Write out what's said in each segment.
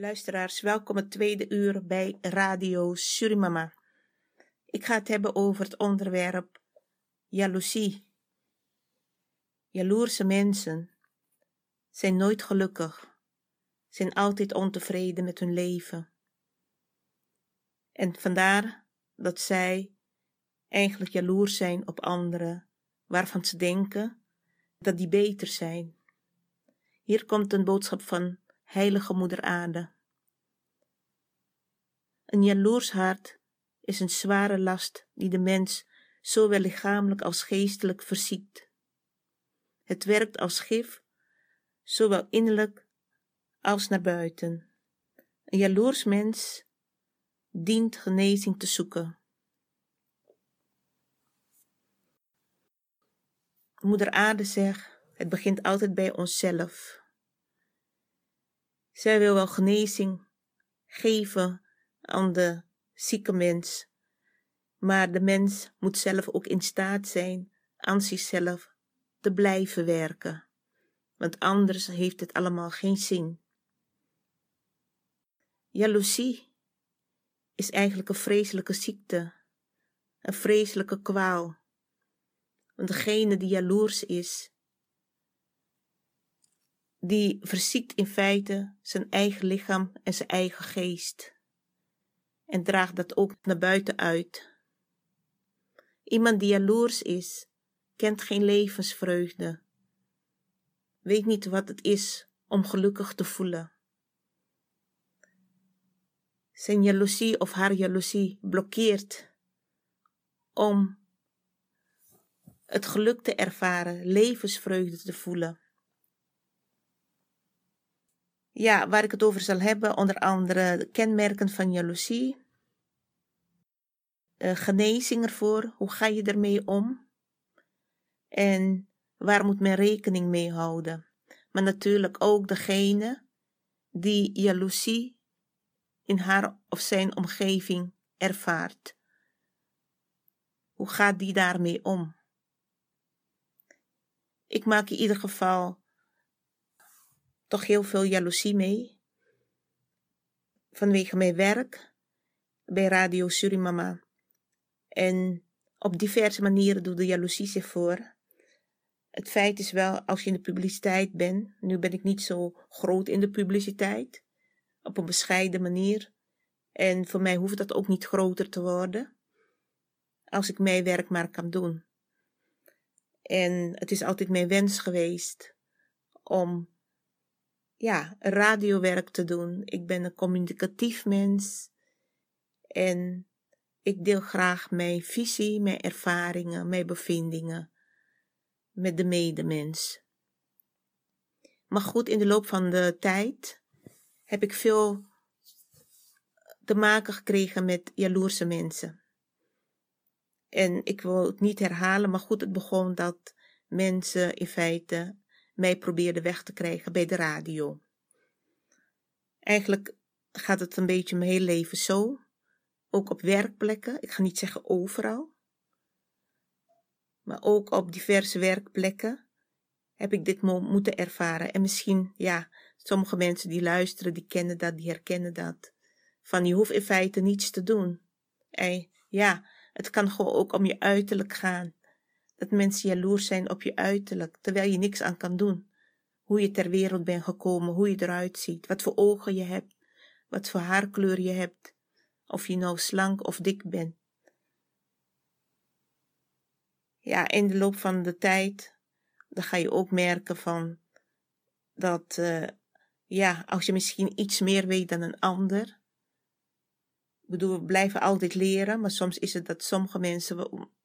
Luisteraars, welkom het tweede uur bij Radio Surimama. Ik ga het hebben over het onderwerp jaloezie. Jaloerse mensen zijn nooit gelukkig, zijn altijd ontevreden met hun leven. En vandaar dat zij eigenlijk jaloers zijn op anderen, waarvan ze denken dat die beter zijn. Hier komt een boodschap van Heilige Moeder Aarde. Een jaloers hart is een zware last die de mens zowel lichamelijk als geestelijk verziekt. Het werkt als gif, zowel innerlijk als naar buiten. Een jaloers mens dient genezing te zoeken. Moeder Aarde zegt, het begint altijd bij onszelf. Zij wil wel genezing geven aan de zieke mens, maar de mens moet zelf ook in staat zijn aan zichzelf te blijven werken, want anders heeft het allemaal geen zin. Jaloezie is eigenlijk een vreselijke ziekte, een vreselijke kwaal. Want degene die jaloers is, die verziekt in feite zijn eigen lichaam en zijn eigen geest. En draagt dat ook naar buiten uit. Iemand die jaloers is, kent geen levensvreugde, weet niet wat het is om gelukkig te voelen. Zijn jaloezie of haar jaloezie blokkeert om het geluk te ervaren, levensvreugde te voelen. Ja, waar ik het over zal hebben, onder andere de kenmerken van jaloezie, uh, genezing ervoor, hoe ga je ermee om en waar moet men rekening mee houden. Maar natuurlijk ook degene die jaloezie in haar of zijn omgeving ervaart. Hoe gaat die daarmee om? Ik maak in ieder geval toch heel veel jaloezie mee. Vanwege mijn werk bij Radio Surimama. En op diverse manieren doe de jaloezie zich voor. Het feit is wel, als je in de publiciteit bent, nu ben ik niet zo groot in de publiciteit, op een bescheiden manier. En voor mij hoeft dat ook niet groter te worden, als ik mijn werk maar kan doen. En het is altijd mijn wens geweest om ja, radiowerk te doen. Ik ben een communicatief mens en ik deel graag mijn visie, mijn ervaringen, mijn bevindingen met de medemens. Maar goed, in de loop van de tijd heb ik veel te maken gekregen met jaloerse mensen. En ik wil het niet herhalen, maar goed, het begon dat mensen in feite mij probeerden weg te krijgen bij de radio. Eigenlijk gaat het een beetje mijn hele leven zo. Ook op werkplekken, ik ga niet zeggen overal, maar ook op diverse werkplekken heb ik dit moeten ervaren. En misschien, ja, sommige mensen die luisteren, die kennen dat, die herkennen dat. Van je hoeft in feite niets te doen. En ja, het kan gewoon ook om je uiterlijk gaan. Dat mensen jaloers zijn op je uiterlijk, terwijl je niks aan kan doen. Hoe je ter wereld bent gekomen, hoe je eruit ziet, wat voor ogen je hebt, wat voor haarkleur je hebt, of je nou slank of dik bent. Ja, in de loop van de tijd, dan ga je ook merken van dat, uh, ja, als je misschien iets meer weet dan een ander. Ik bedoel, we blijven altijd leren, maar soms is het dat sommige mensen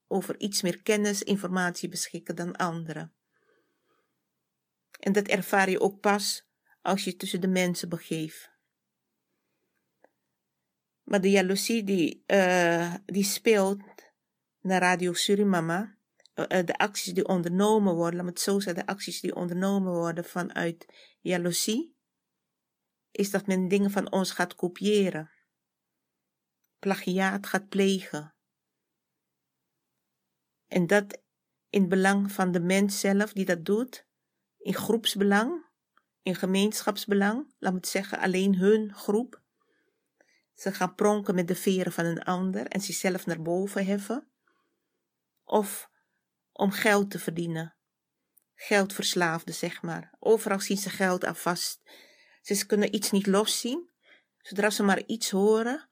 over iets meer kennis, informatie beschikken dan anderen. En dat ervaar je ook pas als je tussen de mensen begeeft. Maar de jaloezie die, uh, die speelt naar Radio Surimama, uh, de acties die ondernomen worden, laat het zo zeggen, de acties die ondernomen worden vanuit jaloezie, is dat men dingen van ons gaat kopiëren, plagiaat gaat plegen. En dat in belang van de mens zelf die dat doet, in groepsbelang, in gemeenschapsbelang, laat me het zeggen, alleen hun groep. Ze gaan pronken met de veren van een ander en zichzelf naar boven heffen. Of om geld te verdienen. Geldverslaafden, zeg maar. Overal zien ze geld aan vast. Ze kunnen iets niet loszien. Zodra ze maar iets horen,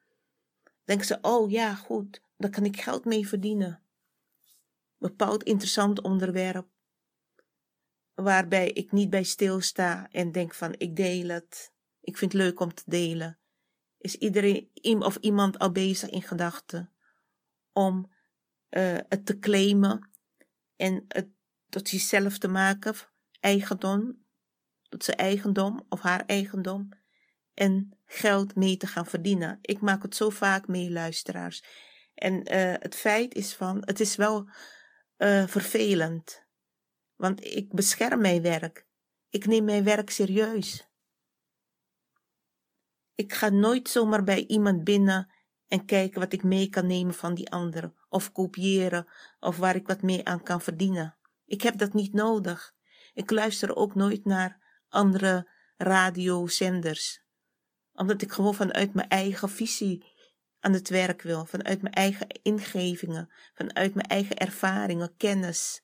denken ze: oh ja, goed, daar kan ik geld mee verdienen. Bepaald interessant onderwerp, waarbij ik niet bij stilsta en denk van ik deel het, ik vind het leuk om te delen. Is iedereen of iemand al bezig in gedachten om uh, het te claimen en het tot zichzelf te maken, eigendom, tot zijn eigendom of haar eigendom en geld mee te gaan verdienen. Ik maak het zo vaak mee, luisteraars. En uh, het feit is van, het is wel uh, vervelend. Want ik bescherm mijn werk. Ik neem mijn werk serieus. Ik ga nooit zomaar bij iemand binnen en kijken wat ik mee kan nemen van die ander, of kopiëren, of waar ik wat mee aan kan verdienen. Ik heb dat niet nodig. Ik luister ook nooit naar andere radiozenders, omdat ik gewoon vanuit mijn eigen visie aan het werk wil, vanuit mijn eigen ingevingen, vanuit mijn eigen ervaringen, kennis,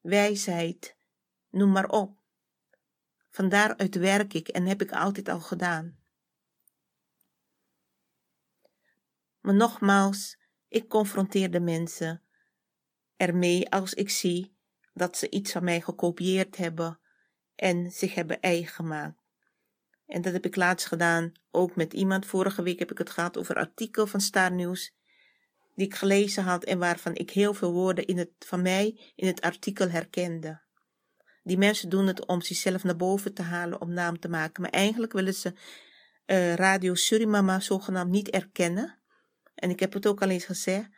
wijsheid, noem maar op. Van daaruit werk ik en heb ik altijd al gedaan. Maar nogmaals, ik confronteer de mensen ermee als ik zie dat ze iets van mij gekopieerd hebben en zich hebben eigen gemaakt. En dat heb ik laatst gedaan, ook met iemand. Vorige week heb ik het gehad over een artikel van Star die ik gelezen had en waarvan ik heel veel woorden in het, van mij in het artikel herkende. Die mensen doen het om zichzelf naar boven te halen, om naam te maken. Maar eigenlijk willen ze uh, Radio Surimama zogenaamd niet erkennen. En ik heb het ook al eens gezegd.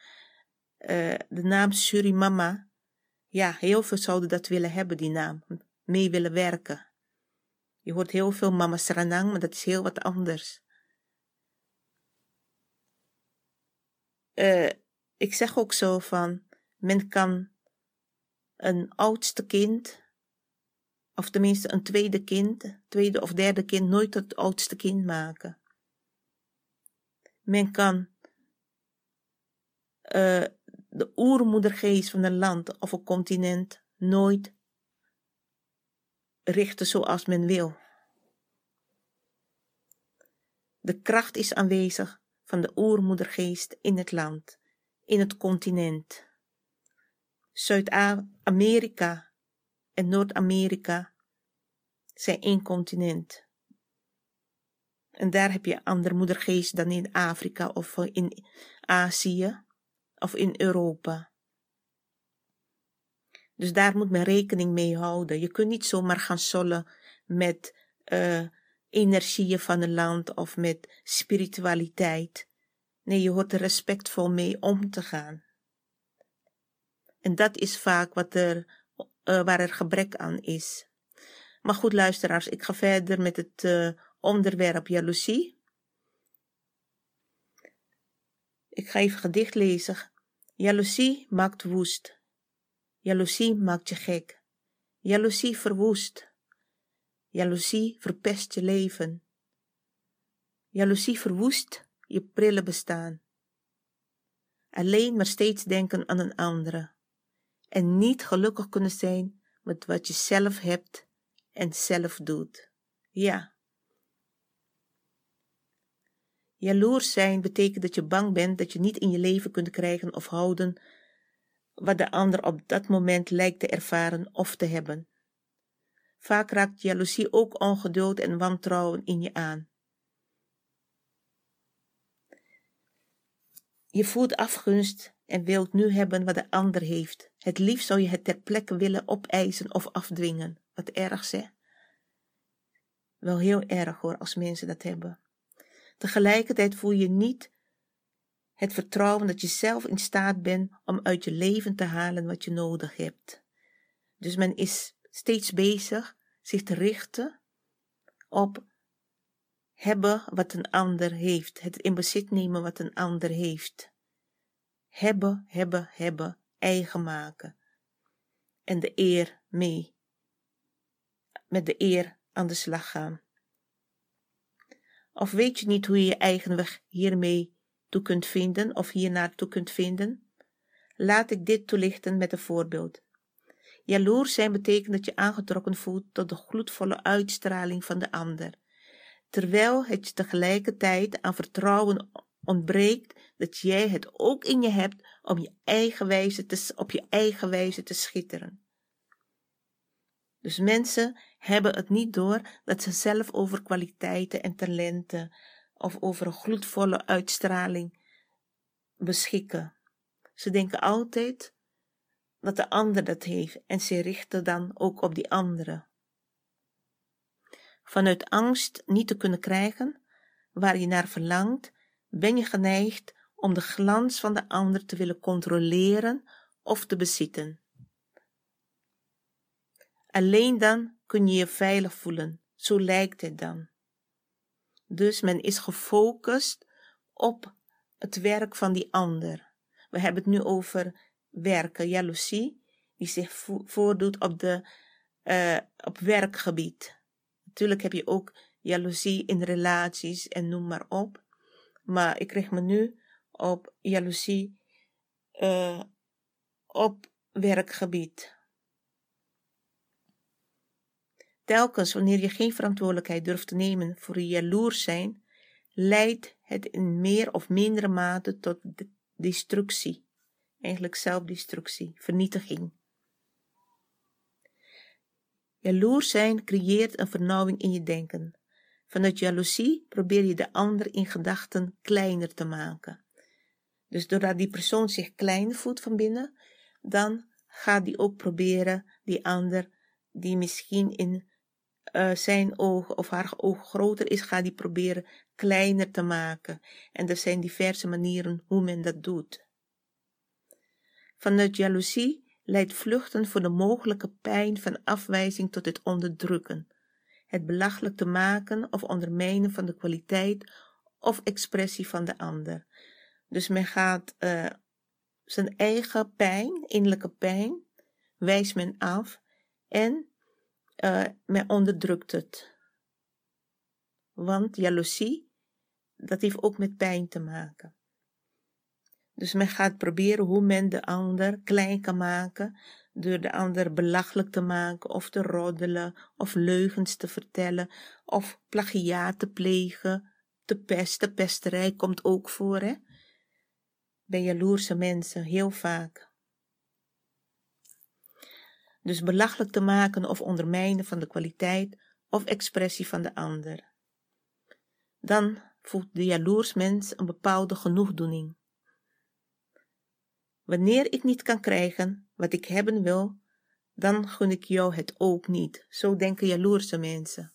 Uh, de naam Surimama. Ja, heel veel zouden dat willen hebben, die naam. Mee willen werken. Je hoort heel veel mama Sranang, maar dat is heel wat anders. Uh, ik zeg ook zo van, men kan een oudste kind, of tenminste een tweede kind, tweede of derde kind, nooit het oudste kind maken. Men kan uh, de oermoedergeest van een land of een continent nooit richten zoals men wil. De kracht is aanwezig van de oermoedergeest in het land, in het continent. Zuid-Amerika en Noord-Amerika zijn één continent. En daar heb je andere moedergeest dan in Afrika of in Azië of in Europa. Dus daar moet men rekening mee houden. Je kunt niet zomaar gaan sollen met uh, energieën van een land of met spiritualiteit. Nee, je hoort er respectvol mee om te gaan. En dat is vaak wat er, uh, waar er gebrek aan is. Maar goed, luisteraars, ik ga verder met het uh, onderwerp jaloezie. Ik ga even gedicht lezen. Jaloezie maakt woest. Jaloezie maakt je gek. Jaloezie verwoest. Jaloezie verpest je leven. Jaloezie verwoest je prille bestaan. Alleen maar steeds denken aan een andere. En niet gelukkig kunnen zijn met wat je zelf hebt en zelf doet. Ja. Jaloers zijn betekent dat je bang bent dat je niet in je leven kunt krijgen of houden wat de ander op dat moment lijkt te ervaren of te hebben. Vaak raakt jaloezie ook ongeduld en wantrouwen in je aan. Je voelt afgunst en wilt nu hebben wat de ander heeft. Het liefst zou je het ter plekke willen opeisen of afdwingen. Wat erg zeg. Wel heel erg hoor, als mensen dat hebben. Tegelijkertijd voel je niet het vertrouwen dat je zelf in staat bent om uit je leven te halen wat je nodig hebt. Dus men is steeds bezig zich te richten op hebben wat een ander heeft, het in bezit nemen wat een ander heeft. Hebben, hebben, hebben, eigen maken. En de eer mee. Met de eer aan de slag gaan. Of weet je niet hoe je je eigen weg hiermee toe kunt vinden of hier naartoe kunt vinden? Laat ik dit toelichten met een voorbeeld. Jaloers zijn betekent dat je aangetrokken voelt tot de gloedvolle uitstraling van de ander, terwijl het je tegelijkertijd aan vertrouwen ontbreekt dat jij het ook in je hebt om je eigen wijze te, op je eigen wijze te schitteren. Dus mensen hebben het niet door dat ze zelf over kwaliteiten en talenten of over een gloedvolle uitstraling beschikken. Ze denken altijd dat de ander dat heeft en ze richten dan ook op die andere. Vanuit angst niet te kunnen krijgen waar je naar verlangt, ben je geneigd om de glans van de ander te willen controleren of te bezitten. Alleen dan kun je je veilig voelen, zo lijkt het dan. Dus men is gefocust op het werk van die ander. We hebben het nu over werken, jaloezie, die zich voordoet op, de, uh, op werkgebied. Natuurlijk heb je ook jaloezie in relaties en noem maar op. Maar ik richt me nu op jaloezie uh, op werkgebied. Telkens wanneer je geen verantwoordelijkheid durft te nemen voor je jaloers zijn, leidt het in meer of mindere mate tot destructie. Eigenlijk zelfdestructie, vernietiging. Jaloers zijn creëert een vernauwing in je denken. Vanuit jaloezie probeer je de ander in gedachten kleiner te maken. Dus doordat die persoon zich klein voelt van binnen, dan gaat die ook proberen die ander, die misschien in uh, zijn oog of haar oog groter is, gaat die proberen kleiner te maken. En er zijn diverse manieren hoe men dat doet. Vanuit jaloezie leidt vluchten voor de mogelijke pijn van afwijzing tot het onderdrukken, het belachelijk te maken of ondermijnen van de kwaliteit of expressie van de ander. Dus men gaat uh, zijn eigen pijn, innerlijke pijn, wijst men af en uh, men onderdrukt het. Want jaloezie, dat heeft ook met pijn te maken. Dus men gaat proberen hoe men de ander klein kan maken, door de ander belachelijk te maken, of te roddelen, of leugens te vertellen, of plagiaat te plegen, te pesten. Pesterij komt ook voor, hè? Bij jaloerse mensen, heel vaak. Dus belachelijk te maken of ondermijnen van de kwaliteit of expressie van de ander. Dan voelt de jaloers mens een bepaalde genoegdoening. Wanneer ik niet kan krijgen wat ik hebben wil, dan gun ik jou het ook niet. Zo denken jaloerse mensen.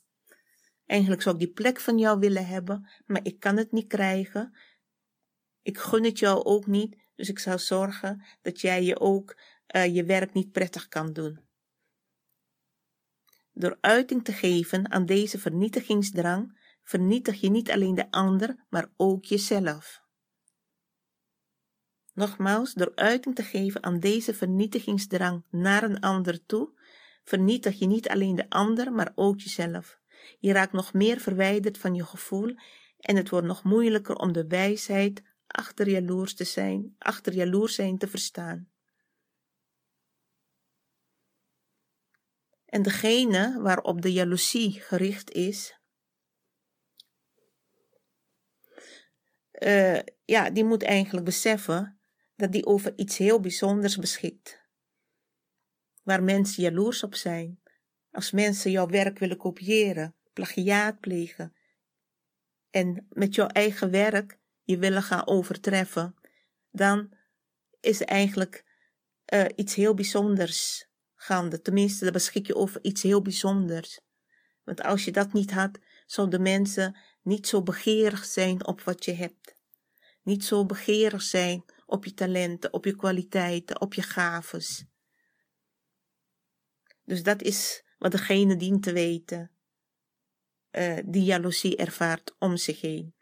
Eigenlijk zou ik die plek van jou willen hebben, maar ik kan het niet krijgen. Ik gun het jou ook niet, dus ik zal zorgen dat jij je ook uh, je werk niet prettig kan doen. Door uiting te geven aan deze vernietigingsdrang, vernietig je niet alleen de ander, maar ook jezelf. Nogmaals, door uiting te geven aan deze vernietigingsdrang naar een ander toe, vernietig je niet alleen de ander, maar ook jezelf. Je raakt nog meer verwijderd van je gevoel en het wordt nog moeilijker om de wijsheid achter jaloers te zijn, achter jaloers zijn te verstaan. En degene waarop de jaloezie gericht is, uh, ja, die moet eigenlijk beseffen dat die over iets heel bijzonders beschikt. Waar mensen jaloers op zijn, als mensen jouw werk willen kopiëren, plagiaat plegen en met jouw eigen werk je willen gaan overtreffen, dan is er eigenlijk uh, iets heel bijzonders gaande. Tenminste, dan beschik je over iets heel bijzonders. Want als je dat niet had, zouden mensen niet zo begeerig zijn op wat je hebt. Niet zo begeerig zijn op je talenten, op je kwaliteiten, op je gaves. Dus dat is wat degene dient te weten, uh, die jaloezie ervaart om zich heen.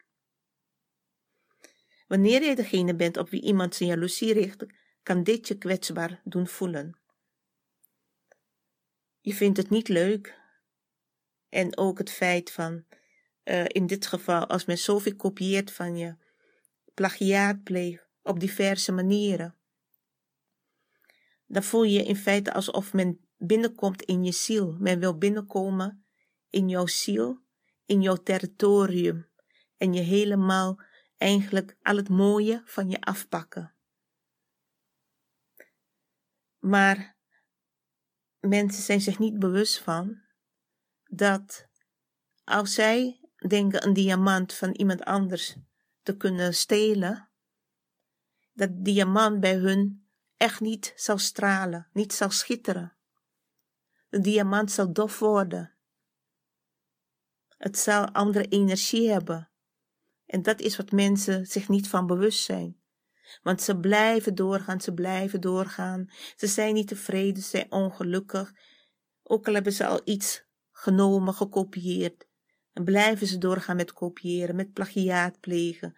Wanneer je degene bent op wie iemand zijn jaloezie richt, kan dit je kwetsbaar doen voelen. Je vindt het niet leuk. En ook het feit van, uh, in dit geval, als men zoveel kopieert van je, plagiaat pleegt op diverse manieren, dan voel je in feite alsof men binnenkomt in je ziel. Men wil binnenkomen in jouw ziel, in jouw territorium en je helemaal eigenlijk al het mooie van je afpakken. Maar mensen zijn zich niet bewust van dat als zij denken een diamant van iemand anders te kunnen stelen, dat diamant bij hun echt niet zal stralen, niet zal schitteren. De diamant zal dof worden. Het zal andere energie hebben. En dat is wat mensen zich niet van bewust zijn. Want ze blijven doorgaan, ze blijven doorgaan. Ze zijn niet tevreden, ze zijn ongelukkig. Ook al hebben ze al iets genomen, gekopieerd. En blijven ze doorgaan met kopiëren, met plagiaat plegen.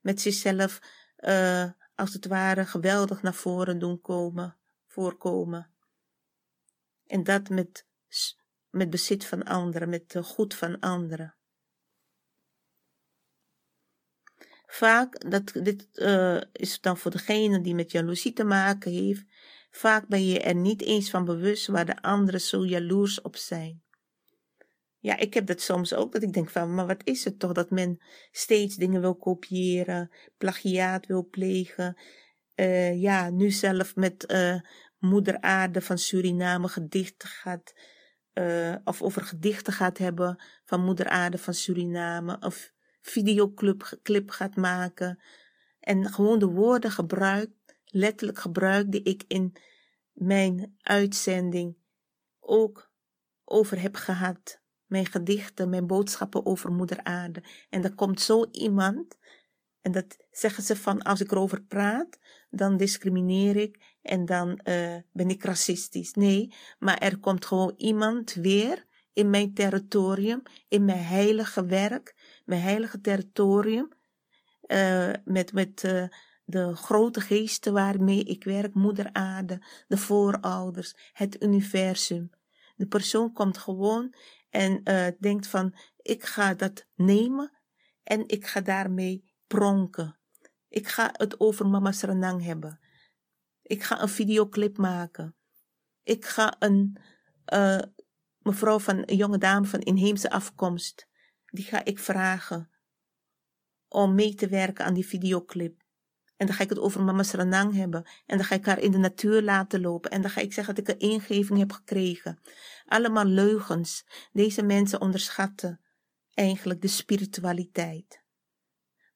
Met zichzelf, uh, als het ware, geweldig naar voren doen komen, voorkomen. En dat met, met bezit van anderen, met goed van anderen. Vaak, dat, dit uh, is dan voor degene die met jaloezie te maken heeft, vaak ben je er niet eens van bewust waar de anderen zo jaloers op zijn. Ja, ik heb dat soms ook, dat ik denk van, maar wat is het toch dat men steeds dingen wil kopiëren, plagiaat wil plegen. Uh, ja, nu zelf met uh, Moeder Aarde van Suriname gedichten gaat, of over gedichten gaat hebben van Moeder Aarde van Suriname, of videoclip clip gaat maken. En gewoon de woorden gebruikt, letterlijk gebruikt, die ik in mijn uitzending ook over heb gehad. Mijn gedichten, mijn boodschappen over Moeder Aarde. En er komt zo iemand, en dat zeggen ze van als ik erover praat, dan discrimineer ik en dan uh, ben ik racistisch. Nee, maar er komt gewoon iemand weer in mijn territorium, in mijn heilige werk, mijn heilige territorium, uh, met, met uh, de grote geesten waarmee ik werk, moeder aarde, de voorouders, het universum. De persoon komt gewoon en uh, denkt van, ik ga dat nemen en ik ga daarmee pronken. Ik ga het over Mama Sranang hebben. Ik ga een videoclip maken. Ik ga een mevrouw van een jonge dame van inheemse afkomst die ga ik vragen om mee te werken aan die videoclip. En dan ga ik het over mama Sranang hebben. En dan ga ik haar in de natuur laten lopen. En dan ga ik zeggen dat ik een ingeving heb gekregen. Allemaal leugens. Deze mensen onderschatten eigenlijk de spiritualiteit.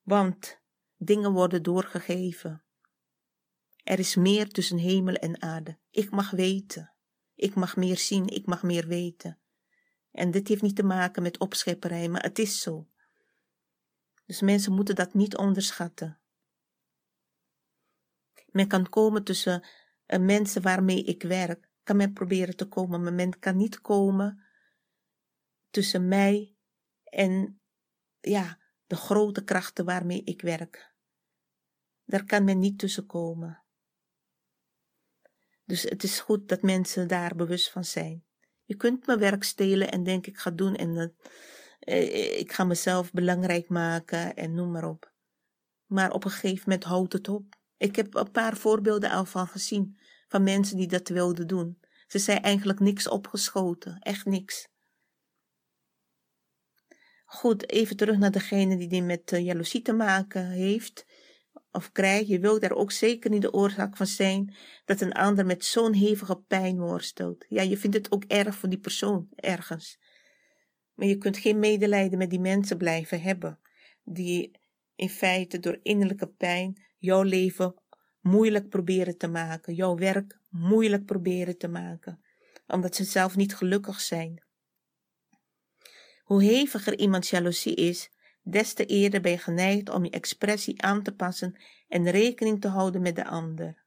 Want dingen worden doorgegeven. Er is meer tussen hemel en aarde. Ik mag weten. Ik mag meer zien. Ik mag meer weten. En dit heeft niet te maken met opschepperij, maar het is zo. Dus mensen moeten dat niet onderschatten. Men kan komen tussen uh, mensen waarmee ik werk, kan men proberen te komen, maar men kan niet komen tussen mij en ja, de grote krachten waarmee ik werk. Daar kan men niet tussen komen. Dus het is goed dat mensen daar bewust van zijn. Je kunt mijn werk stelen en denk ik ga doen en uh, ik ga mezelf belangrijk maken en noem maar op. Maar op een gegeven moment houdt het op. Ik heb een paar voorbeelden al van gezien van mensen die dat wilden doen. Ze zijn eigenlijk niks opgeschoten, echt niks. Goed, even terug naar degene die die met uh, jaloezie te maken heeft of krijgt. Je wilt daar ook zeker niet de oorzaak van zijn dat een ander met zo'n hevige pijn worstelt. Ja, je vindt het ook erg voor die persoon, ergens. Maar je kunt geen medelijden met die mensen blijven hebben, die in feite door innerlijke pijn jouw leven moeilijk proberen te maken, jouw werk moeilijk proberen te maken, omdat ze zelf niet gelukkig zijn. Hoe heviger iemands jaloezie is, des te eerder ben je geneigd om je expressie aan te passen en rekening te houden met de ander.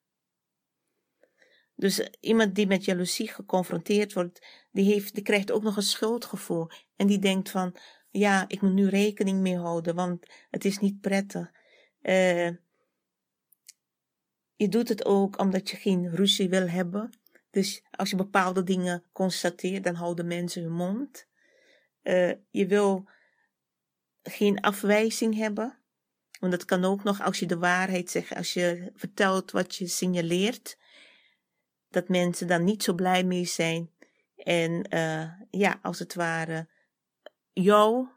Dus iemand die met jaloezie geconfronteerd wordt, die, heeft, die krijgt ook nog een schuldgevoel. En die denkt van, ja, ik moet nu rekening mee houden, want het is niet prettig. Uh, je doet het ook omdat je geen ruzie wil hebben. Dus als je bepaalde dingen constateert, dan houden mensen hun mond. Uh, je wil geen afwijzing hebben. Want dat kan ook nog als je de waarheid zegt, als je vertelt wat je signaleert, dat mensen dan niet zo blij mee zijn. En uh, ja, als het ware, jou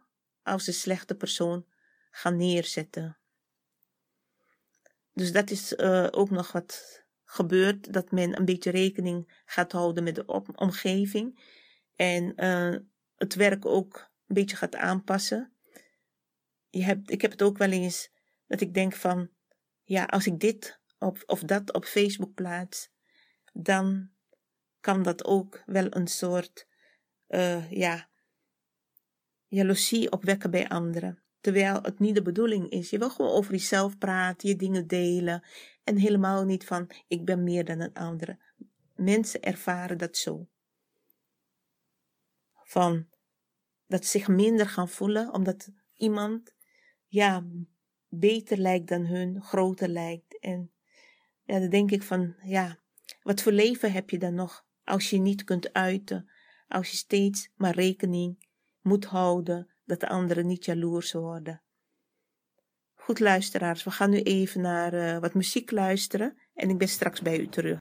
als een slechte persoon gaan neerzetten. Dus dat is uh, ook nog wat gebeurt, dat men een beetje rekening gaat houden met de omgeving. En uh, het werk ook een beetje gaat aanpassen. Je hebt, ik heb het ook wel eens dat ik denk van, ja, als ik dit op, of dat op Facebook plaats, dan kan dat ook wel een soort, uh, ja, jaloezie opwekken bij anderen. Terwijl het niet de bedoeling is. Je wil gewoon over jezelf praten, je dingen delen. En helemaal niet van, ik ben meer dan een andere. Mensen ervaren dat zo. Van, dat ze zich minder gaan voelen, omdat iemand, ja, beter lijkt dan hun, groter lijkt. En ja, dan denk ik van, ja, wat voor leven heb je dan nog als je niet kunt uiten, als je steeds maar rekening moet houden dat de anderen niet jaloers worden. Goed luisteraars, we gaan nu even naar uh, wat muziek luisteren en ik ben straks bij u terug.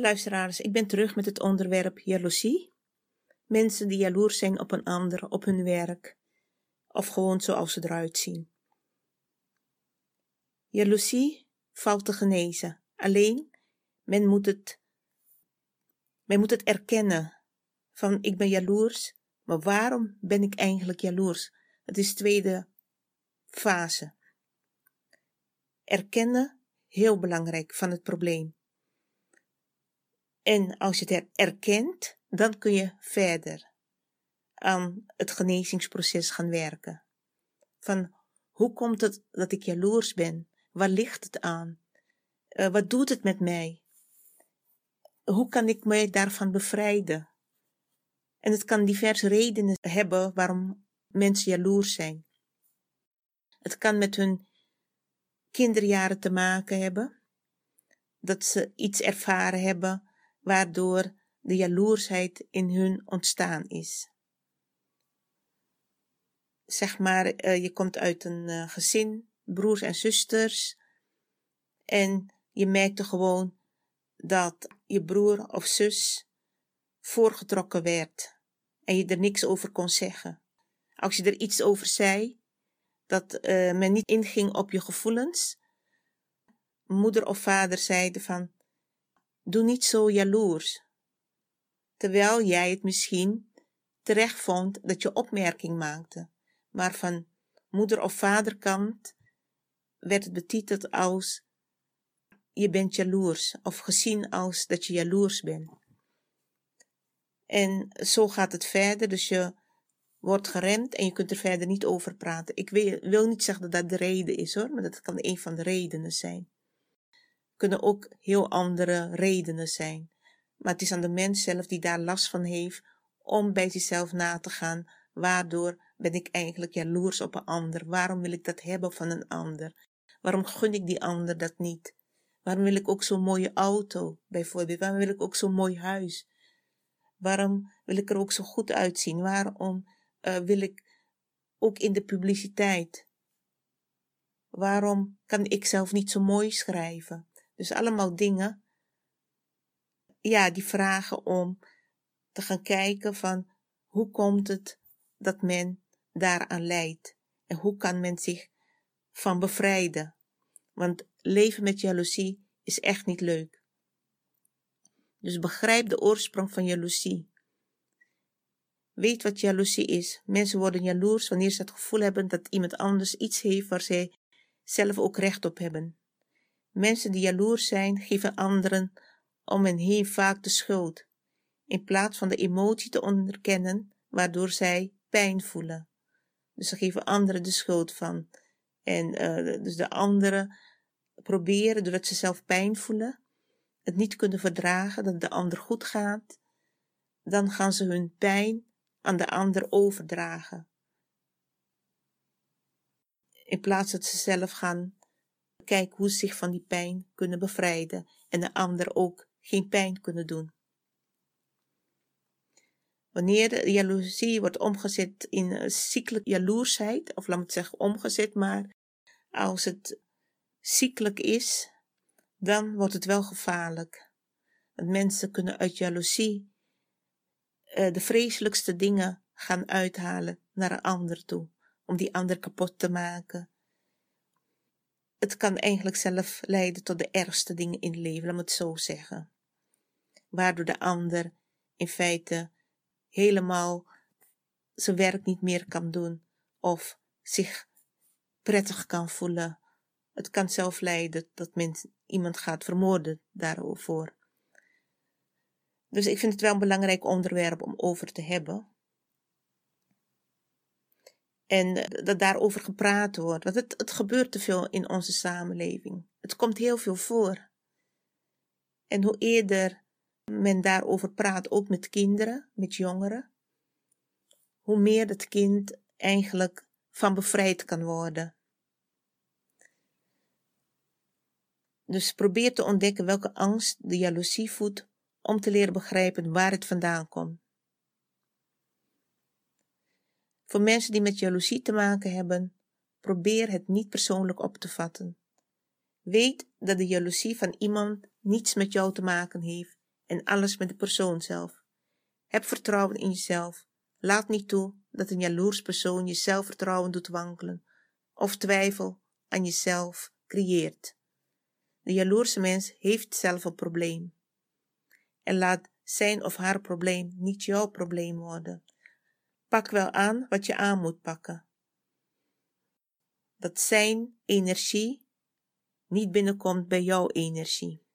Luisteraars, ik ben terug met het onderwerp jaloezie. Mensen die jaloers zijn op een ander, op hun werk, of gewoon zoals ze eruit zien. Jaloezie valt te genezen. Alleen, men moet het, men moet het erkennen. Van, ik ben jaloers, maar waarom ben ik eigenlijk jaloers? Het is tweede fase. Erkennen, heel belangrijk, van het probleem. En als je het erkent, dan kun je verder aan het genezingsproces gaan werken. Van hoe komt het dat ik jaloers ben? Waar ligt het aan? Uh, wat doet het met mij? Hoe kan ik mij daarvan bevrijden? En het kan diverse redenen hebben waarom mensen jaloers zijn. Het kan met hun kinderjaren te maken hebben, dat ze iets ervaren hebben waardoor de jaloersheid in hun ontstaan is. Zeg maar, uh, je komt uit een uh, gezin, broers en zusters, en je merkte gewoon dat je broer of zus voorgetrokken werd en je er niks over kon zeggen. Als je er iets over zei, dat uh, men niet inging op je gevoelens, moeder of vader zeiden van, doe niet zo jaloers. Terwijl jij het misschien terecht vond dat je opmerking maakte, maar van moeder of vaderkant werd het betiteld als je bent jaloers of gezien als dat je jaloers bent. En zo gaat het verder, dus je wordt geremd en je kunt er verder niet over praten. Ik wil, wil niet zeggen dat dat de reden is hoor, maar dat kan een van de redenen zijn. Kunnen ook heel andere redenen zijn. Maar het is aan de mens zelf die daar last van heeft om bij zichzelf na te gaan. Waardoor ben ik eigenlijk jaloers op een ander? Waarom wil ik dat hebben van een ander? Waarom gun ik die ander dat niet? Waarom wil ik ook zo'n mooie auto, bijvoorbeeld? Waarom wil ik ook zo'n mooi huis? Waarom wil ik er ook zo goed uitzien? Waarom uh, wil ik ook in de publiciteit? Waarom kan ik zelf niet zo mooi schrijven? Dus allemaal dingen, ja, die vragen om te gaan kijken van hoe komt het dat men daaraan leidt? En hoe kan men zich van bevrijden? Want leven met jaloezie is echt niet leuk. Dus begrijp de oorsprong van jaloezie. Weet wat jaloezie is. Mensen worden jaloers wanneer ze het gevoel hebben dat iemand anders iets heeft waar zij zelf ook recht op hebben. Mensen die jaloers zijn, geven anderen om hen heen vaak de schuld, in plaats van de emotie te onderkennen waardoor zij pijn voelen. Dus ze geven anderen de schuld van. En uh, dus de anderen proberen, doordat ze zelf pijn voelen, het niet kunnen verdragen dat de ander goed gaat, dan gaan ze hun pijn aan de ander overdragen. In plaats dat ze zelf gaan kijken hoe ze zich van die pijn kunnen bevrijden en de ander ook geen pijn kunnen doen. Wanneer de jaloezie wordt omgezet in ziekelijke jaloersheid, of laat me het zeggen omgezet, maar als het ziekelijk is, dan wordt het wel gevaarlijk. Want mensen kunnen uit jaloezie uh, de vreselijkste dingen gaan uithalen naar een ander toe, om die ander kapot te maken. Het kan eigenlijk zelf leiden tot de ergste dingen in het leven, laat me het zo zeggen. Waardoor de ander in feite helemaal zijn werk niet meer kan doen of zich prettig kan voelen het kan zelf leiden dat men iemand gaat vermoorden daarover. Dus ik vind het wel een belangrijk onderwerp om over te hebben. En eh, dat daarover gepraat wordt. Want het, het gebeurt te veel in onze samenleving. Het komt heel veel voor. En hoe eerder men daarover praat, ook met kinderen, met jongeren, hoe meer het kind eigenlijk van bevrijd kan worden. Dus probeer te ontdekken welke angst de jaloezie voedt om te leren begrijpen waar het vandaan komt. Voor mensen die met jaloezie te maken hebben, probeer het niet persoonlijk op te vatten. Weet dat de jaloezie van iemand niets met jou te maken heeft en alles met de persoon zelf. Heb vertrouwen in jezelf. Laat niet toe dat een jaloers persoon je zelfvertrouwen doet wankelen of twijfel aan jezelf creëert. De jaloerse mens heeft zelf een probleem. En laat zijn of haar probleem niet jouw probleem worden. Pak wel aan wat je aan moet pakken. Dat zijn energie niet binnenkomt bij jouw energie.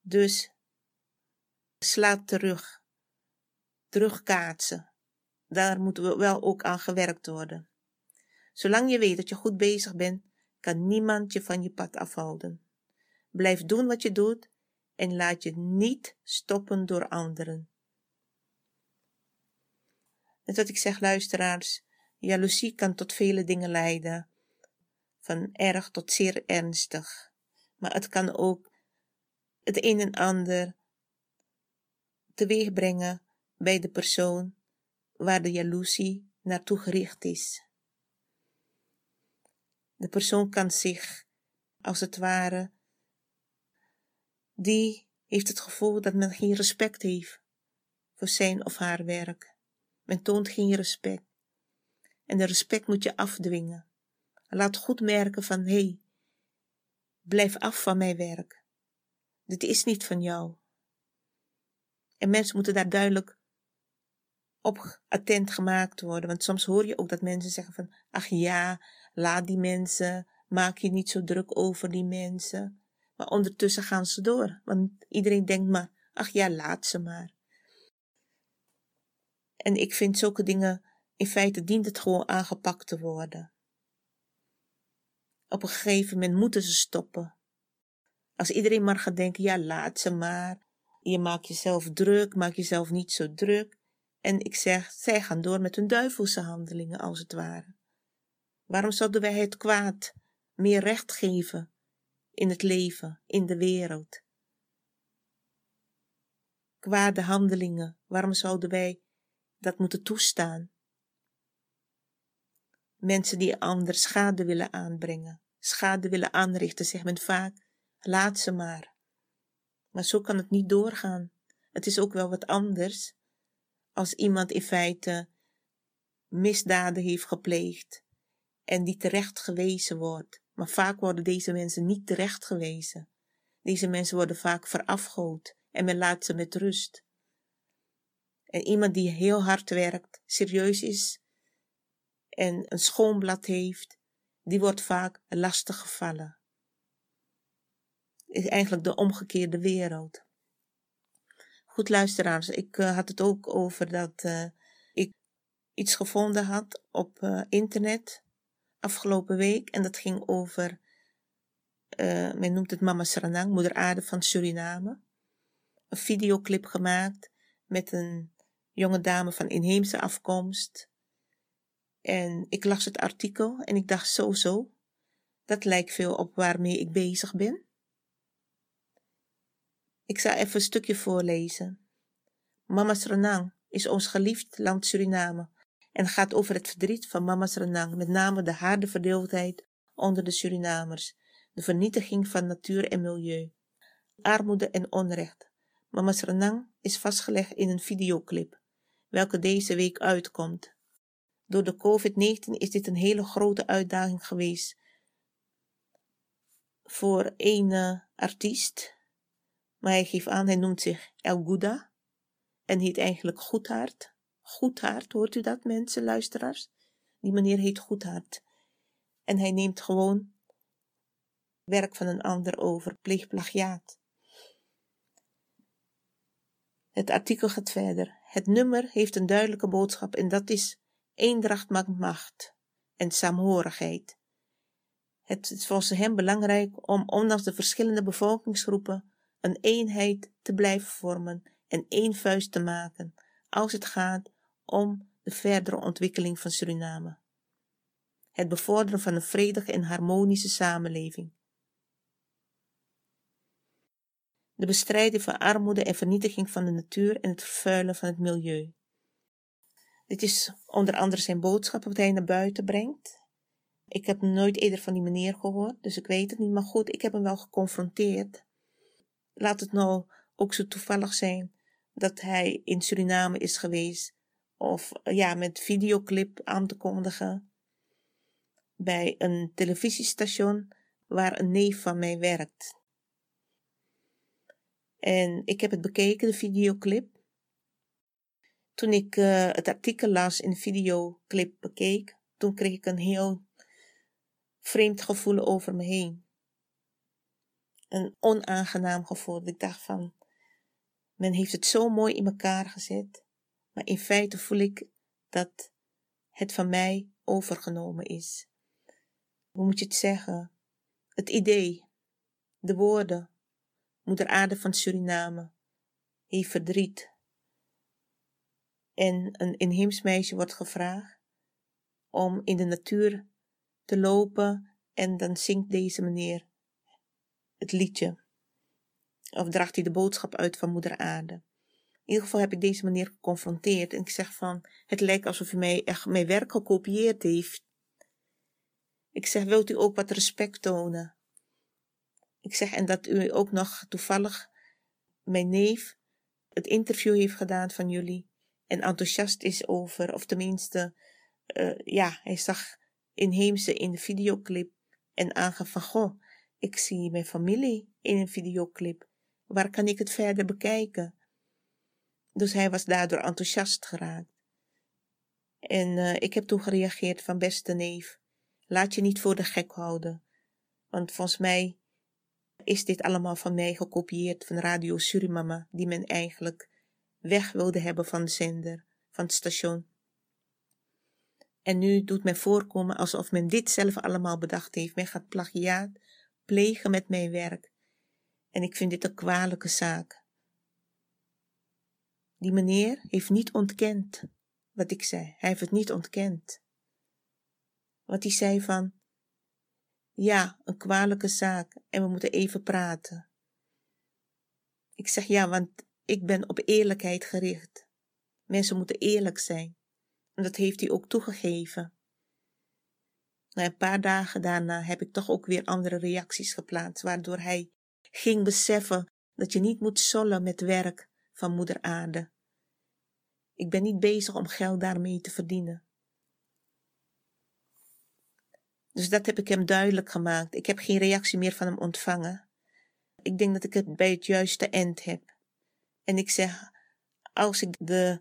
Dus sla terug, terugkaatsen. Daar moet wel ook aan gewerkt worden. Zolang je weet dat je goed bezig bent, kan niemand je van je pad afhouden. Blijf doen wat je doet en laat je niet stoppen door anderen. Net wat ik zeg, luisteraars, jaloezie kan tot vele dingen leiden, van erg tot zeer ernstig. Maar het kan ook het een en ander teweeg brengen bij de persoon waar de jaloezie naartoe gericht is. De persoon kan zich, als het ware, die heeft het gevoel dat men geen respect heeft voor zijn of haar werk. Men toont geen respect. En de respect moet je afdwingen. Laat goed merken van, hé, hey, blijf af van mijn werk. Dit is niet van jou. En mensen moeten daar duidelijk op attent gemaakt worden. Want soms hoor je ook dat mensen zeggen van, ach ja, laat die mensen, maak je niet zo druk over die mensen. Maar ondertussen gaan ze door, want iedereen denkt maar, ach ja, laat ze maar. En ik vind zulke dingen, in feite dient het gewoon aangepakt te worden. Op een gegeven moment moeten ze stoppen. Als iedereen maar gaat denken, ja, laat ze maar. Je maakt jezelf druk, maak jezelf niet zo druk. En ik zeg, zij gaan door met hun duivelse handelingen, als het ware. Waarom zouden wij het kwaad meer recht geven in het leven, in de wereld? Kwade handelingen, waarom zouden wij dat moeten toestaan? Mensen die anders schade willen aanbrengen, schade willen aanrichten, zegt men vaak, laat ze maar. Maar zo kan het niet doorgaan. Het is ook wel wat anders als iemand in feite misdaden heeft gepleegd en die terecht gewezen wordt. Maar vaak worden deze mensen niet terecht gewezen. Deze mensen worden vaak verafgood en men laat ze met rust. En iemand die heel hard werkt, serieus is en een schoon blad heeft, die wordt vaak lastig gevallen. Is eigenlijk de omgekeerde wereld. Goed luisteraars, ik uh, had het ook over dat uh, ik iets gevonden had op uh, internet afgelopen week. En dat ging over, men noemt het Mama Sranang, moeder aarde van Suriname. Een videoclip gemaakt met een jonge dame van inheemse afkomst. En ik las het artikel en ik dacht zo zo, dat lijkt veel op waarmee ik bezig ben. Ik zal even een stukje voorlezen. Mama Sranang is ons geliefd land Suriname en gaat over het verdriet van mama's Renang, met name de harde verdeeldheid onder de Surinamers, de vernietiging van natuur en milieu, armoede en onrecht. Mama's Renang is vastgelegd in een videoclip, welke deze week uitkomt. Door de COVID-19 is dit een hele grote uitdaging geweest voor een uh, artiest, maar hij geeft aan, hij noemt zich El Gouda en heet eigenlijk Goedhart. Goedhart, hoort u dat mensen, luisteraars? Die meneer heet Goedhart. En hij neemt gewoon werk van een ander over, pleegt plagiaat. Het artikel gaat verder. Het nummer heeft een duidelijke boodschap en dat is eendracht maakt macht en saamhorigheid. Het is volgens hem belangrijk om ondanks de verschillende bevolkingsgroepen een eenheid te blijven vormen en één vuist te maken als het gaat om de verdere ontwikkeling van Suriname. Het bevorderen van een vredige en harmonische samenleving. De bestrijding van armoede en vernietiging van de natuur en het vervuilen van het milieu. Dit is onder andere zijn boodschap wat hij naar buiten brengt. Ik heb nooit eerder van die meneer gehoord, dus ik weet het niet. Maar goed, ik heb hem wel geconfronteerd. Laat het nou ook zo toevallig zijn dat hij in Suriname is geweest. Of ja, met videoclip aan te kondigen. Bij een televisiestation waar een neef van mij werkt. En ik heb het bekeken, de videoclip. Toen ik uh, het artikel las in de videoclip bekeek, toen kreeg ik een heel vreemd gevoel over me heen. Een onaangenaam gevoel. Ik dacht van, men heeft het zo mooi in elkaar gezet, maar in feite voel ik dat het van mij overgenomen is. Hoe moet je het zeggen? Het idee, de woorden, moeder aarde van Suriname, heeft verdriet. En een inheems meisje wordt gevraagd om in de natuur te lopen en dan zingt deze meneer het liedje. Of draagt hij de boodschap uit van moeder aarde. In ieder geval heb ik deze meneer geconfronteerd en ik zeg van, het lijkt alsof hij mij echt mijn werk gekopieerd heeft. Ik zeg, wilt u ook wat respect tonen? Ik zeg, en dat u ook nog toevallig mijn neef het interview heeft gedaan van jullie en enthousiast is over, of tenminste, uh, ja, hij zag inheemse in de videoclip en aangaf van, goh, ik zie mijn familie in een videoclip. Waar kan ik het verder bekijken? Dus hij was daardoor enthousiast geraakt. En uh, ik heb toen gereageerd van beste neef, laat je niet voor de gek houden. Want volgens mij is dit allemaal van mij gekopieerd van Radio Surimama, die men eigenlijk weg wilde hebben van de zender, van het station. En nu doet men voorkomen alsof men dit zelf allemaal bedacht heeft. Men gaat plagiaat plegen met mijn werk. En ik vind dit een kwalijke zaak. Die meneer heeft niet ontkend wat ik zei. Hij heeft het niet ontkend. Wat hij zei van, ja, een kwalijke zaak en we moeten even praten. Ik zeg ja, want ik ben op eerlijkheid gericht. Mensen moeten eerlijk zijn. En dat heeft hij ook toegegeven. Na een paar dagen daarna heb ik toch ook weer andere reacties geplaatst, waardoor hij ging beseffen dat je niet moet sollen met werk van moeder aarde. Ik ben niet bezig om geld daarmee te verdienen. Dus dat heb ik hem duidelijk gemaakt. Ik heb geen reactie meer van hem ontvangen. Ik denk dat ik het bij het juiste eind heb. En ik zeg, als ik de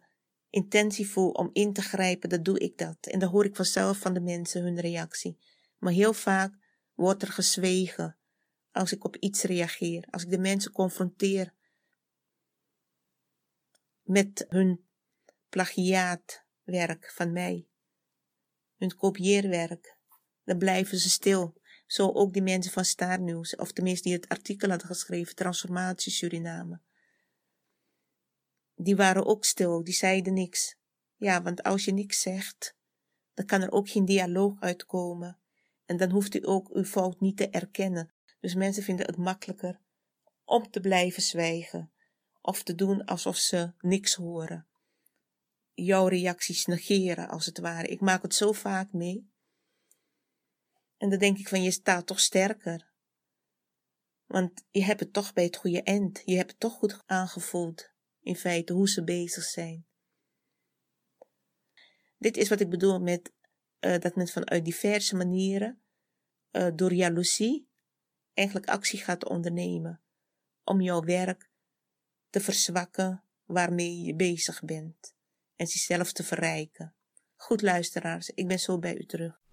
intentie voel om in te grijpen, dan doe ik dat. En dan hoor ik vanzelf van de mensen hun reactie. Maar heel vaak wordt er gezwegen als ik op iets reageer, als ik de mensen confronteer met hun plagiaatwerk van mij, hun kopieerwerk, dan blijven ze stil. Zo ook die mensen van Star News, of tenminste die het artikel hadden geschreven, Transformatie Suriname die waren ook stil, die zeiden niks. Ja, want als je niks zegt, dan kan er ook geen dialoog uitkomen. En dan hoeft u ook uw fout niet te erkennen. Dus mensen vinden het makkelijker om te blijven zwijgen of te doen alsof ze niks horen. Jouw reacties negeren, als het ware. Ik maak het zo vaak mee. En dan denk ik van, je staat toch sterker. Want je hebt het toch bij het goede eind. Je hebt het toch goed aangevoeld in feite hoe ze bezig zijn. Dit is wat ik bedoel met uh, dat men vanuit diverse manieren uh, door jaloezie eigenlijk actie gaat ondernemen om jouw werk te verzwakken waarmee je bezig bent en zichzelf te verrijken. Goed luisteraars, ik ben zo bij u terug.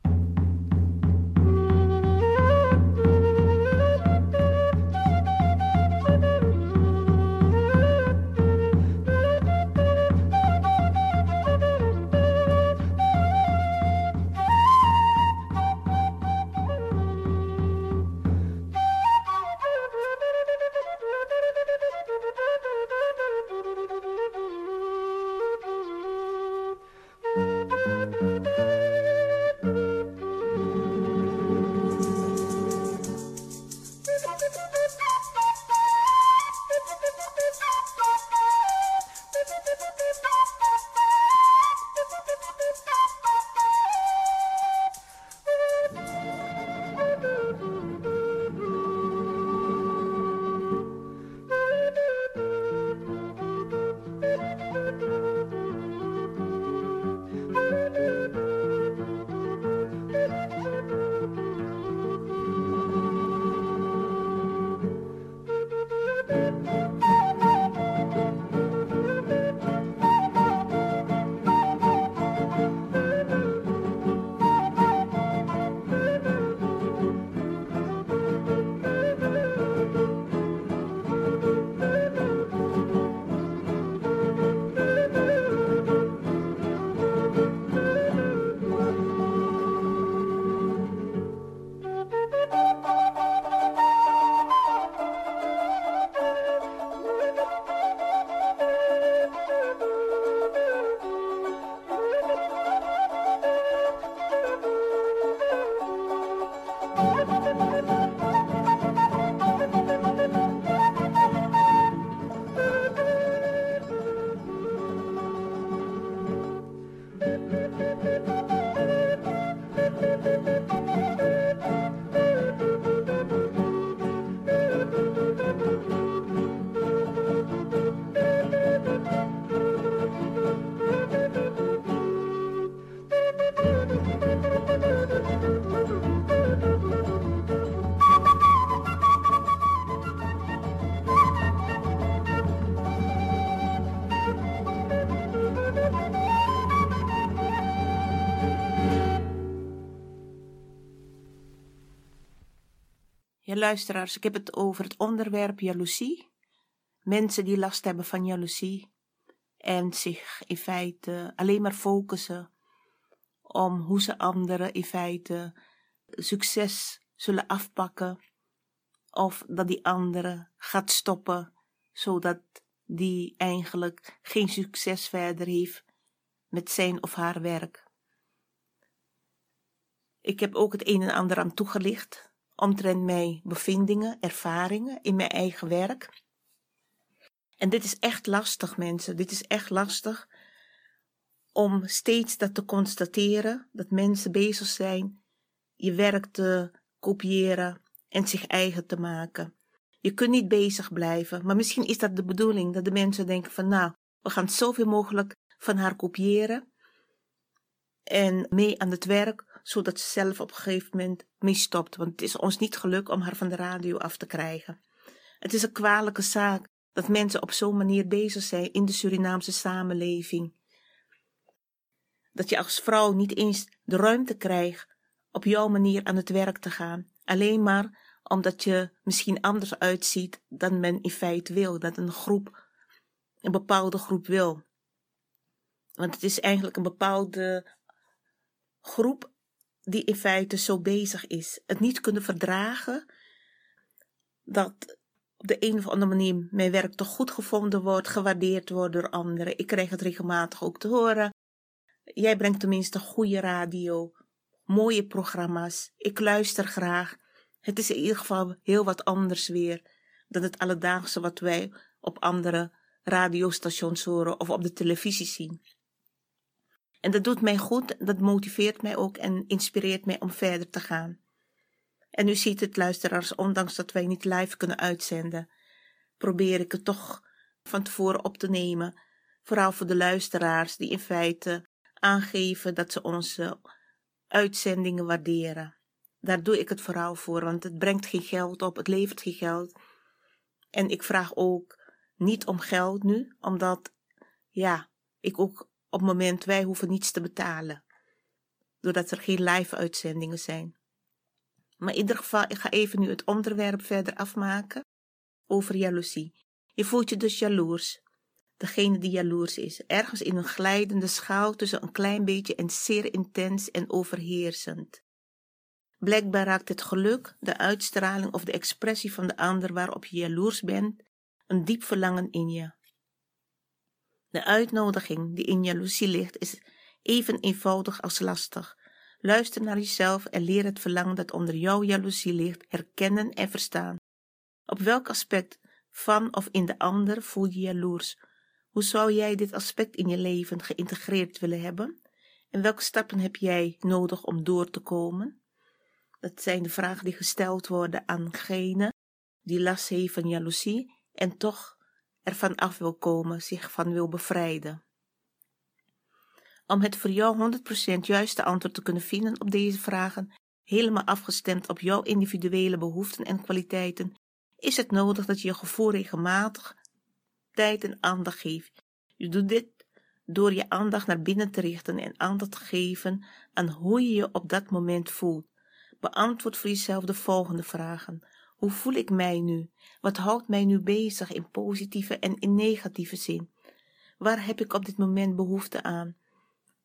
Luisteraars, ik heb het over het onderwerp jaloezie. Mensen die last hebben van jaloezie en zich in feite alleen maar focussen om hoe ze anderen in feite succes zullen afpakken of dat die andere gaat stoppen zodat die eigenlijk geen succes verder heeft met zijn of haar werk. Ik heb ook het een en ander aan toegelicht omtrent mijn bevindingen, ervaringen in mijn eigen werk. En dit is echt lastig, mensen. Dit is echt lastig om steeds dat te constateren, dat mensen bezig zijn je werk te kopiëren en zich eigen te maken. Je kunt niet bezig blijven, maar misschien is dat de bedoeling, dat de mensen denken van nou, we gaan zoveel mogelijk van haar kopiëren en mee aan het werk, zodat ze zelf op een gegeven moment mee stopt. Want het is ons niet gelukt om haar van de radio af te krijgen. Het is een kwalijke zaak dat mensen op zo'n manier bezig zijn in de Surinaamse samenleving. Dat je als vrouw niet eens de ruimte krijgt op jouw manier aan het werk te gaan. Alleen maar omdat je misschien anders uitziet dan men in feite wil. Dat een groep, een bepaalde groep wil. Want het is eigenlijk een bepaalde groep die in feite zo bezig is. Het niet kunnen verdragen dat op de een of andere manier mijn werk toch goed gevonden wordt, gewaardeerd wordt door anderen. Ik krijg het regelmatig ook te horen. Jij brengt tenminste goede radio, mooie programma's. Ik luister graag. Het is in ieder geval heel wat anders weer dan het alledaagse wat wij op andere radiostations horen of op de televisie zien. En dat doet mij goed, dat motiveert mij ook en inspireert mij om verder te gaan. En u ziet het, luisteraars, ondanks dat wij niet live kunnen uitzenden, probeer ik het toch van tevoren op te nemen. Vooral voor de luisteraars die in feite aangeven dat ze onze uitzendingen waarderen. Daar doe ik het vooral voor, want het brengt geen geld op, het levert geen geld. En ik vraag ook niet om geld nu, omdat, ja, ik ook op het moment wij hoeven niets te betalen. Doordat er geen live uitzendingen zijn. Maar in ieder geval, ik ga even nu het onderwerp verder afmaken over jaloezie. Je voelt je dus jaloers. Degene die jaloers is, ergens in een glijdende schaal tussen een klein beetje en zeer intens en overheersend. Blijkbaar raakt het geluk, de uitstraling of de expressie van de ander waarop je jaloers bent, een diep verlangen in je. De uitnodiging die in jaloezie ligt is even eenvoudig als lastig. Luister naar jezelf en leer het verlangen dat onder jouw jaloezie ligt herkennen en verstaan. Op welk aspect van of in de ander voel je jaloers? Hoe zou jij dit aspect in je leven geïntegreerd willen hebben? En welke stappen heb jij nodig om door te komen? Dat zijn de vragen die gesteld worden aan degene die last heeft van jaloezie en toch ervan af wil komen, zich van wil bevrijden. Om het voor jou 100% juiste antwoord te kunnen vinden op deze vragen, helemaal afgestemd op jouw individuele behoeften en kwaliteiten, is het nodig dat je je gevoel regelmatig tijd en aandacht geeft. Je doet dit door je aandacht naar binnen te richten en aandacht te geven aan hoe je je op dat moment voelt. Beantwoord voor jezelf de volgende vragen. Hoe voel ik mij nu? Wat houdt mij nu bezig in positieve en in negatieve zin? Waar heb ik op dit moment behoefte aan?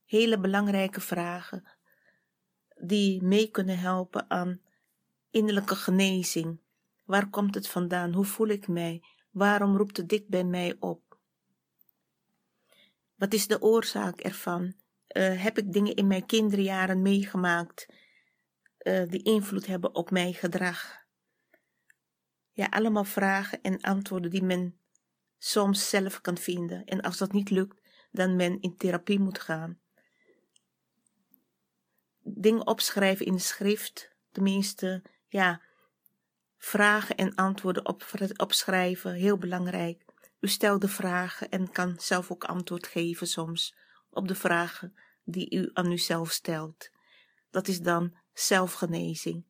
Hele belangrijke vragen die mee kunnen helpen aan innerlijke genezing. Waar komt het vandaan? Hoe voel ik mij? Waarom roept het dit bij mij op? Wat is de oorzaak ervan? Uh, heb ik dingen in mijn kinderjaren meegemaakt uh, die invloed hebben op mijn gedrag? Ja, allemaal vragen en antwoorden die men soms zelf kan vinden. En als dat niet lukt, dan men in therapie moet gaan. Dingen opschrijven in de schrift, tenminste, ja, vragen en antwoorden op, opschrijven, heel belangrijk. U stelt de vragen en kan zelf ook antwoord geven soms op de vragen die u aan uzelf stelt. Dat is dan zelfgenezing.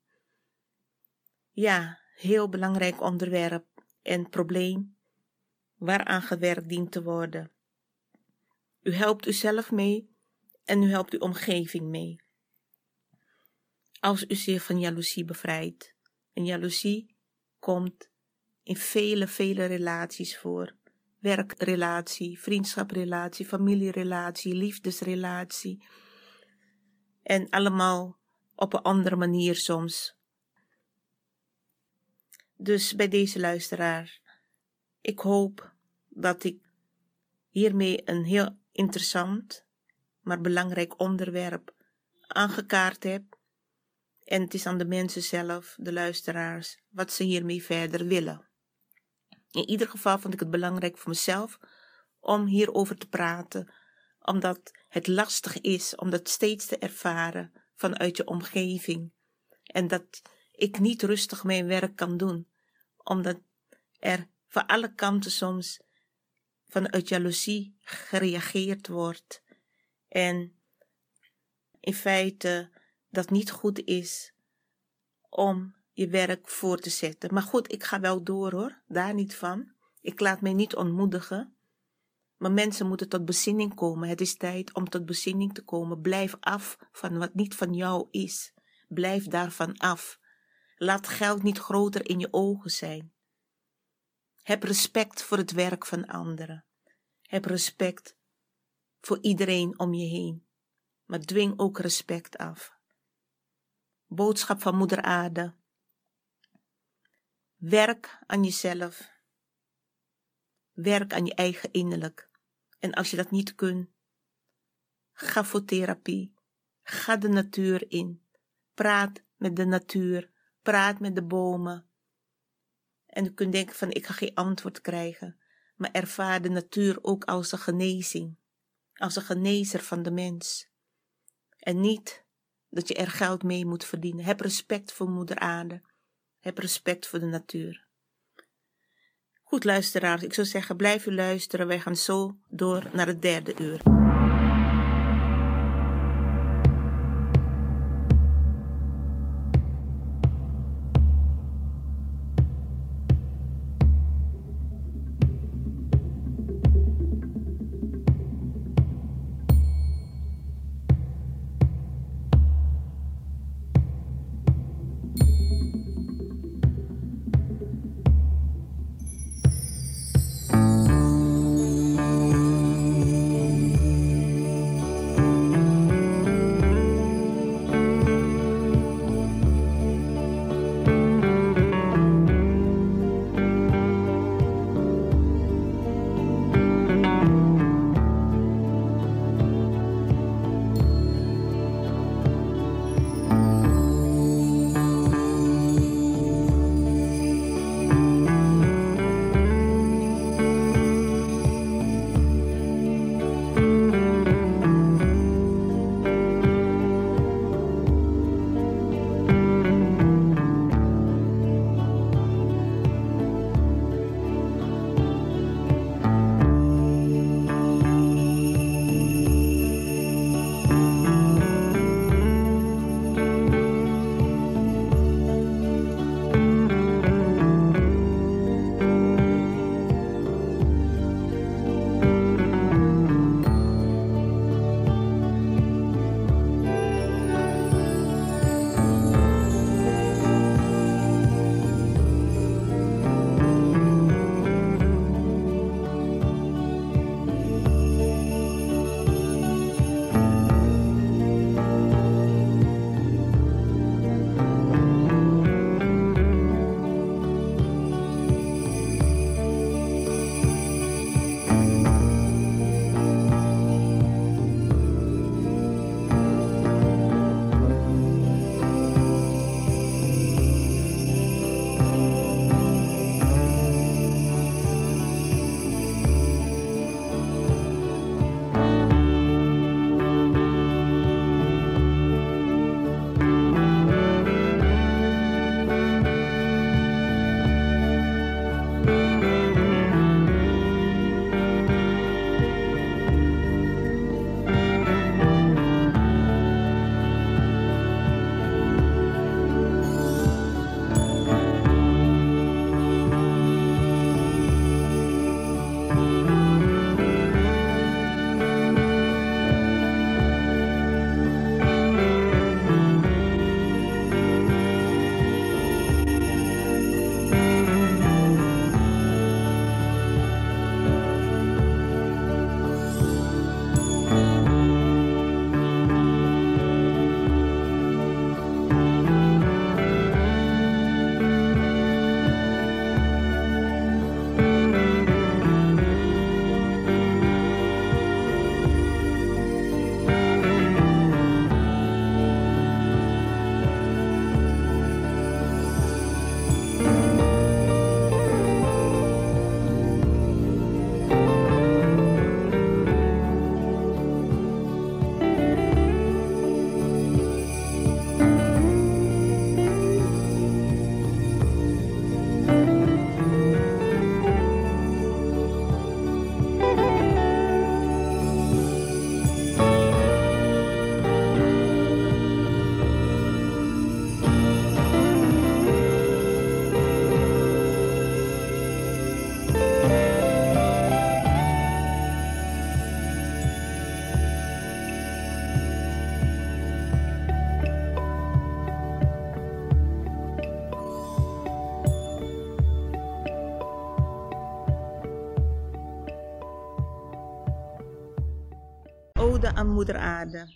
Ja, heel belangrijk onderwerp en probleem waaraan gewerkt dient te worden. U helpt uzelf mee en u helpt uw omgeving mee. Als u zich van jaloezie bevrijdt. En jaloezie komt in vele, vele relaties voor. Werkrelatie, vriendschaprelatie, familierelatie, liefdesrelatie. En allemaal op een andere manier soms. Dus bij deze luisteraar, ik hoop dat ik hiermee een heel interessant, maar belangrijk onderwerp aangekaart heb. En het is aan de mensen zelf, de luisteraars, wat ze hiermee verder willen. In ieder geval vond ik het belangrijk voor mezelf om hierover te praten, omdat het lastig is om dat steeds te ervaren vanuit je omgeving. En dat ik niet rustig mijn werk kan doen, omdat er van alle kanten soms vanuit jaloezie gereageerd wordt. En in feite dat niet goed is om je werk voor te zetten. Maar goed, ik ga wel door hoor, daar niet van. Ik laat mij niet ontmoedigen. Maar mensen moeten tot bezinning komen. Het is tijd om tot bezinning te komen. Blijf af van wat niet van jou is. Blijf daarvan af. Laat geld niet groter in je ogen zijn. Heb respect voor het werk van anderen. Heb respect voor iedereen om je heen. Maar dwing ook respect af. Boodschap van Moeder Aarde. Werk aan jezelf. Werk aan je eigen innerlijk. En als je dat niet kunt, ga voor therapie. Ga de natuur in. Praat met de natuur. Praat met de bomen. En je kunt denken van ik ga geen antwoord krijgen. Maar ervaar de natuur ook als een genezing. Als een genezer van de mens. En niet dat je er geld mee moet verdienen. Heb respect voor moeder aarde. Heb respect voor de natuur. Goed luisteraars, ik zou zeggen blijf u luisteren. Wij gaan zo door naar het derde uur. Moeder Aarde,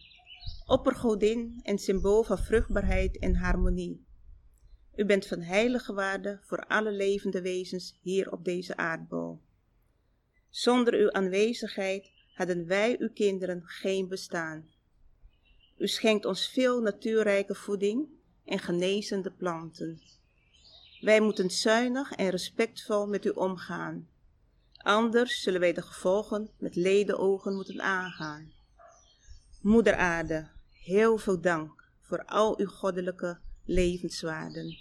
oppergodin en symbool van vruchtbaarheid en harmonie. U bent van heilige waarde voor alle levende wezens hier op deze aardbol. Zonder uw aanwezigheid hadden wij, uw kinderen, geen bestaan. U schenkt ons veel natuurrijke voeding en genezende planten. Wij moeten zuinig en respectvol met u omgaan. Anders zullen wij de gevolgen met ledenogen moeten aangaan. Moeder Aarde, heel veel dank voor al uw goddelijke levenswaarden.